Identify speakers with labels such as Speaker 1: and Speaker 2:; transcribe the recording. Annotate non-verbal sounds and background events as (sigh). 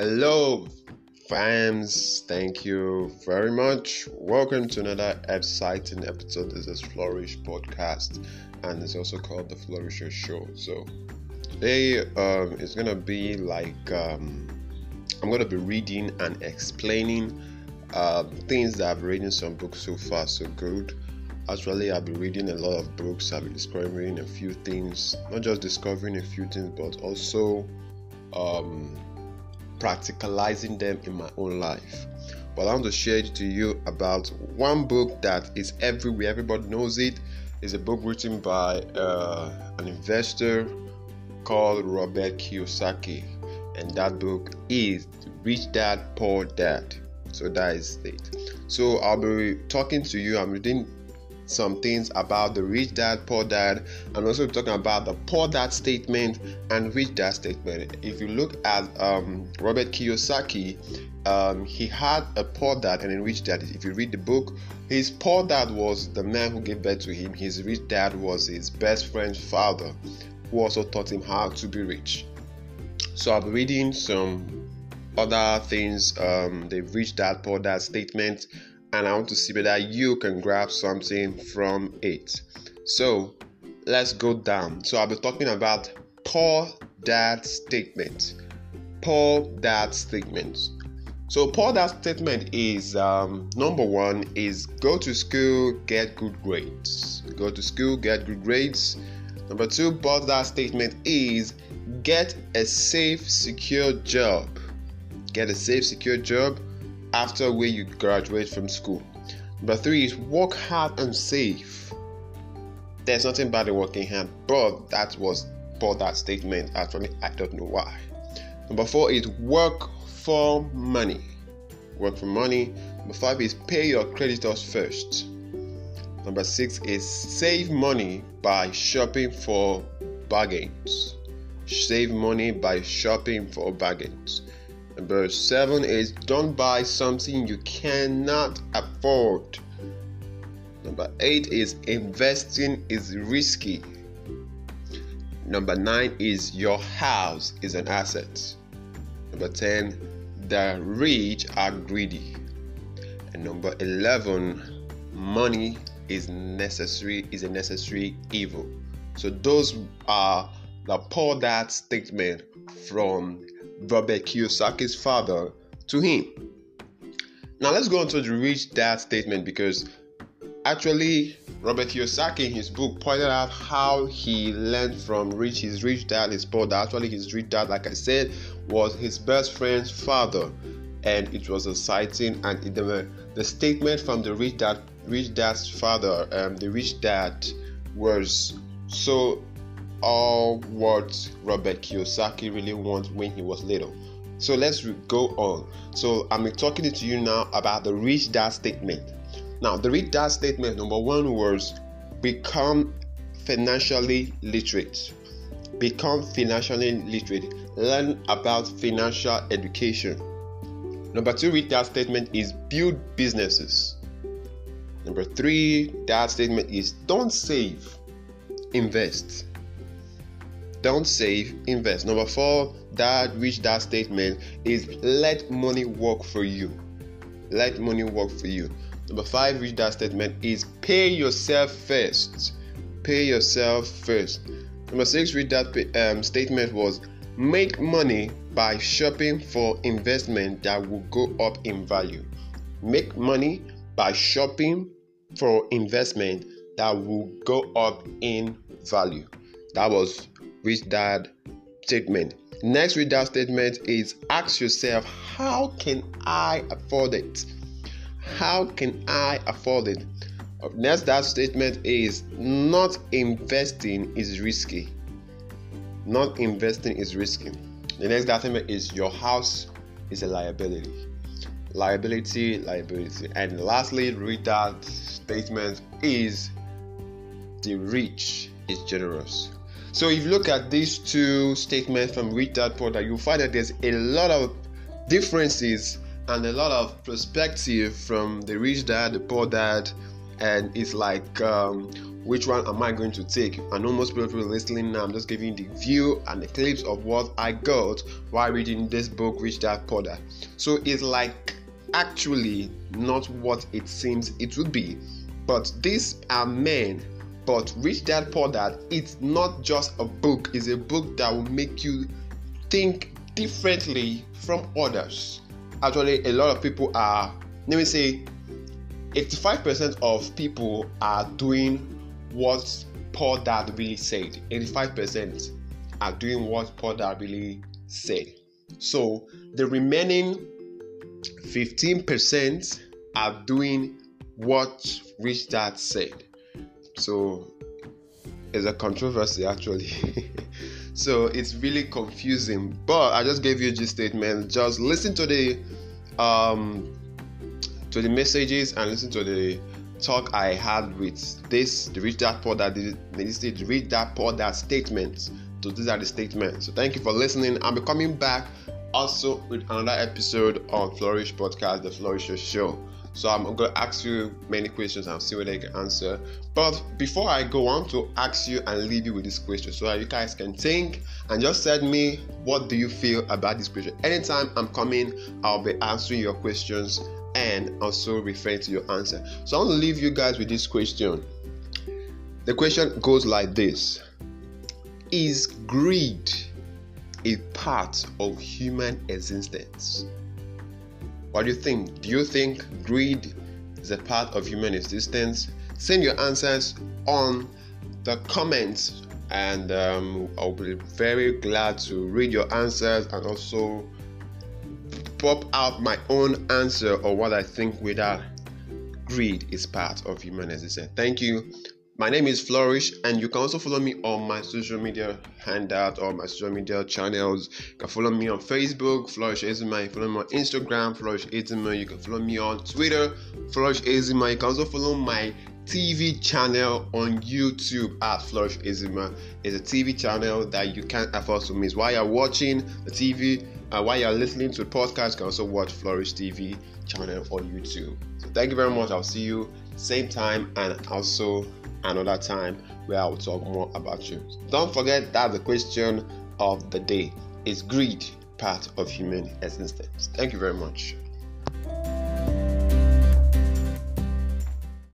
Speaker 1: Hello, fans. Thank you very much. Welcome to another exciting episode. Of this is Flourish Podcast, and it's also called the Flourisher Show. So today, um, it's gonna be like um, I'm gonna be reading and explaining uh, things that I've read in some books so far. So good. Actually, I've been reading a lot of books. I've been discovering a few things, not just discovering a few things, but also um, practicalizing them in my own life. But I want to share to you about one book that is everywhere. Everybody knows it. It's a book written by uh, an investor called Robert Kiyosaki, and that book is Rich Dad Poor Dad. So that is it. So I'll be talking to you. I'm reading some things about the rich dad, poor dad, and also talking about the poor dad statement and rich dad statement. If you look at um, Robert Kiyosaki, um, he had a poor dad and a rich dad. If you read the book, his poor dad was the man who gave birth to him. His rich dad was his best friend's father, who also taught him how to be rich. So I'll be reading some other things, um, the rich dad, poor dad statement and I want to see whether you can grab something from it. So let's go down. So I'll be talking about poor dad statement. Poor dad statement. So poor dad statement is um, number one is go to school, get good grades. Go to school, get good grades. Number two, poor dad statement is get a safe, secure job. Get a safe, secure job after where you graduate from school. Number three is work hard and save. There's nothing bad in working hard, but that was for that statement. Actually, I don't know why. Number four is work for money. Work for money. Number five is pay your creditors first. Number six is save money by shopping for bargains. Save money by shopping for bargains. Number seven is don't buy something you cannot afford. Number eight is investing is risky. Number nine is your house is an asset. Number 10, the rich are greedy. And number 11, money is necessary is a necessary evil. So those are the poor dad statement from Robert Kiyosaki's father to him. Now let's go on to the rich dad statement because actually Robert Kiyosaki in his book pointed out how he learned from rich his rich dad, his poor dad. Actually, his rich dad, like I said, was his best friend's father, and it was a exciting. And the, the statement from the rich dad, rich dad's father, um, the rich dad, was so all what Robert Kiyosaki really wanted when he was little. So let's go on. So I'm talking to you now about the rich dad statement. Now, the rich dad statement number one was become financially literate. Become financially literate. Learn about financial education. Number two, rich dad statement is build businesses. Number three, dad statement is don't save, invest. Don't save, invest. Number four, that which that statement is let money work for you. Let money work for you. Number five, which that statement is pay yourself first. Pay yourself first. Number six, read that um, statement was make money by shopping for investment that will go up in value. Make money by shopping for investment that will go up in value. That was rich that statement. Next rich that statement is ask yourself, how can I afford it? How can I afford it? Uh, next that statement is not investing is risky. Not investing is risky. The next dad statement is your house is a liability. Liability, liability. And lastly, read that statement is the rich is generous. So if you look at these two statements from Rich Dad Poor Dad, you'll find that there's a lot of differences and a lot of perspective from the rich dad, the poor dad, and it's like um, which one am I going to take? I know most people listening now. I'm just giving the view and the clips of what I got while reading this book, Rich Dad Poor Dad. So it's like actually not what it seems it would be. But these are men. But Rich Dad Poor Dad, it's not just a book, it's a book that will make you think differently from others. Actually, a lot of people are, let me say, 85% of people are doing what Poor Dad really said. 85% are doing what Poor Dad really said. So the remaining 15% are doing what Rich Dad said. So it's a controversy actually. (laughs) so it's really confusing. But I just gave you a statement. Just listen to the um to the messages and listen to the talk I had with this the Rich Dad Poor Dad the read that Poor that statement. So these are the statements. So thank you for listening. I'll be coming back also with another episode on Flourish Podcast, the Flourisher Show. So I'm going to ask you many questions and see what I can answer. But before I go on to ask you and leave you with this question so that you guys can think and just send me what do you feel about this question. Anytime I'm coming, I'll be answering your questions and also referring to your answer. So I'm going to leave you guys with this question. The question goes like this Is greed a part of human existence? What do you think? Do you think greed is a part of human existence? Send your answers on the comments, and um, I'll be very glad to read your answers and also pop out my own answer or what I think whether greed is part of human existence. Thank you. My name is Flourish, and you can also follow me on my social media handout or my social media channels. You can follow me on Facebook, Flourish Ezinma. You can follow me on Instagram, Flourish Ezinma. You can follow me on Twitter, Flourish Ezinma. You can also follow my TV channel on YouTube at Flourish Ezinma. It's a TV channel that you can't afford to miss. While you're watching the TV, uh, while you're listening to the podcast, you can also watch Flourish TV channel on YouTube. So thank you very much. I'll see you same time and also another time where I will talk more about you. Don't forget that the question of the day is greed part of human existence. Thank you very much.